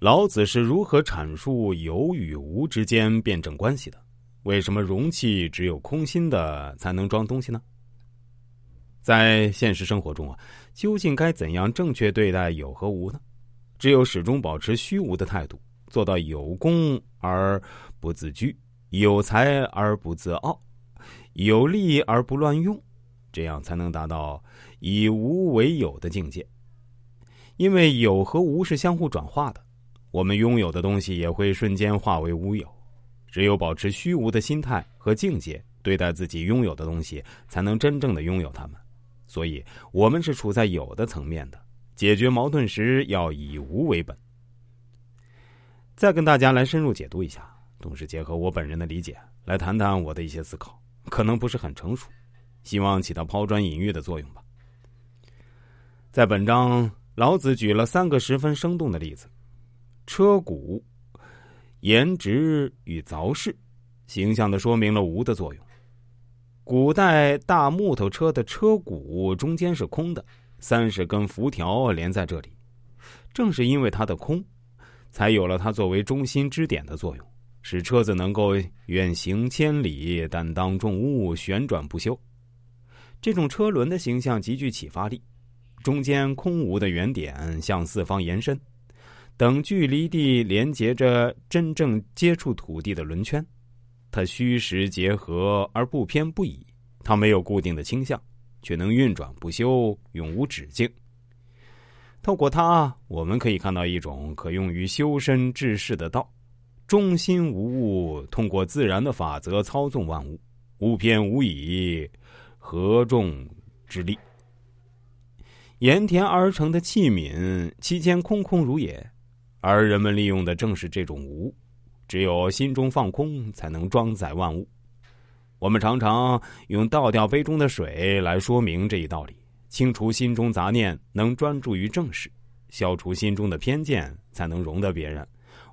老子是如何阐述有与无之间辩证关系的？为什么容器只有空心的才能装东西呢？在现实生活中啊，究竟该怎样正确对待有和无呢？只有始终保持虚无的态度，做到有功而不自居，有才而不自傲，有利而不乱用，这样才能达到以无为有的境界。因为有和无是相互转化的。我们拥有的东西也会瞬间化为乌有，只有保持虚无的心态和境界对待自己拥有的东西，才能真正的拥有它们。所以，我们是处在有的层面的，解决矛盾时要以无为本。再跟大家来深入解读一下，同时结合我本人的理解来谈谈我的一些思考，可能不是很成熟，希望起到抛砖引玉的作用吧。在本章，老子举了三个十分生动的例子。车毂、颜值与凿饰，形象的说明了无的作用。古代大木头车的车毂中间是空的，三十根辐条连在这里。正是因为它的空，才有了它作为中心支点的作用，使车子能够远行千里，担当重物，旋转不休。这种车轮的形象极具启发力。中间空无的圆点向四方延伸。等距离地连接着真正接触土地的轮圈，它虚实结合而不偏不倚，它没有固定的倾向，却能运转不休，永无止境。透过它，我们可以看到一种可用于修身治世的道：中心无物，通过自然的法则操纵万物，无偏无倚，合众之力。盐田而成的器皿，其间空空如也。而人们利用的正是这种无，只有心中放空，才能装载万物。我们常常用倒掉杯中的水来说明这一道理：清除心中杂念，能专注于正事；消除心中的偏见，才能容得别人；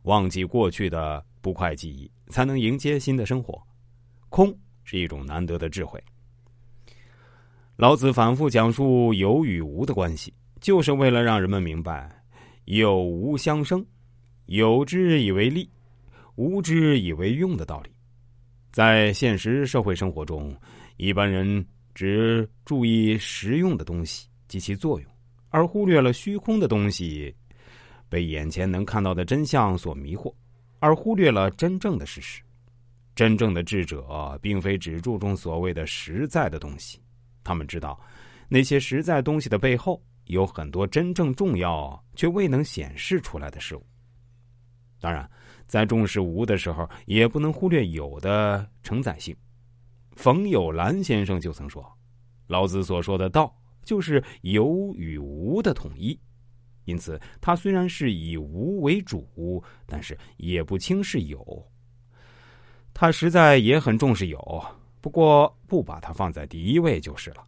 忘记过去的不快记忆，才能迎接新的生活。空是一种难得的智慧。老子反复讲述有与无的关系，就是为了让人们明白。有无相生，有之以为利，无之以为用的道理，在现实社会生活中，一般人只注意实用的东西及其作用，而忽略了虚空的东西，被眼前能看到的真相所迷惑，而忽略了真正的事实。真正的智者，并非只注重所谓的实在的东西，他们知道那些实在东西的背后。有很多真正重要却未能显示出来的事物。当然，在重视无的时候，也不能忽略有的承载性。冯友兰先生就曾说：“老子所说的道，就是有与无的统一。因此，他虽然是以无为主，但是也不轻视有。他实在也很重视有，不过不把它放在第一位就是了。”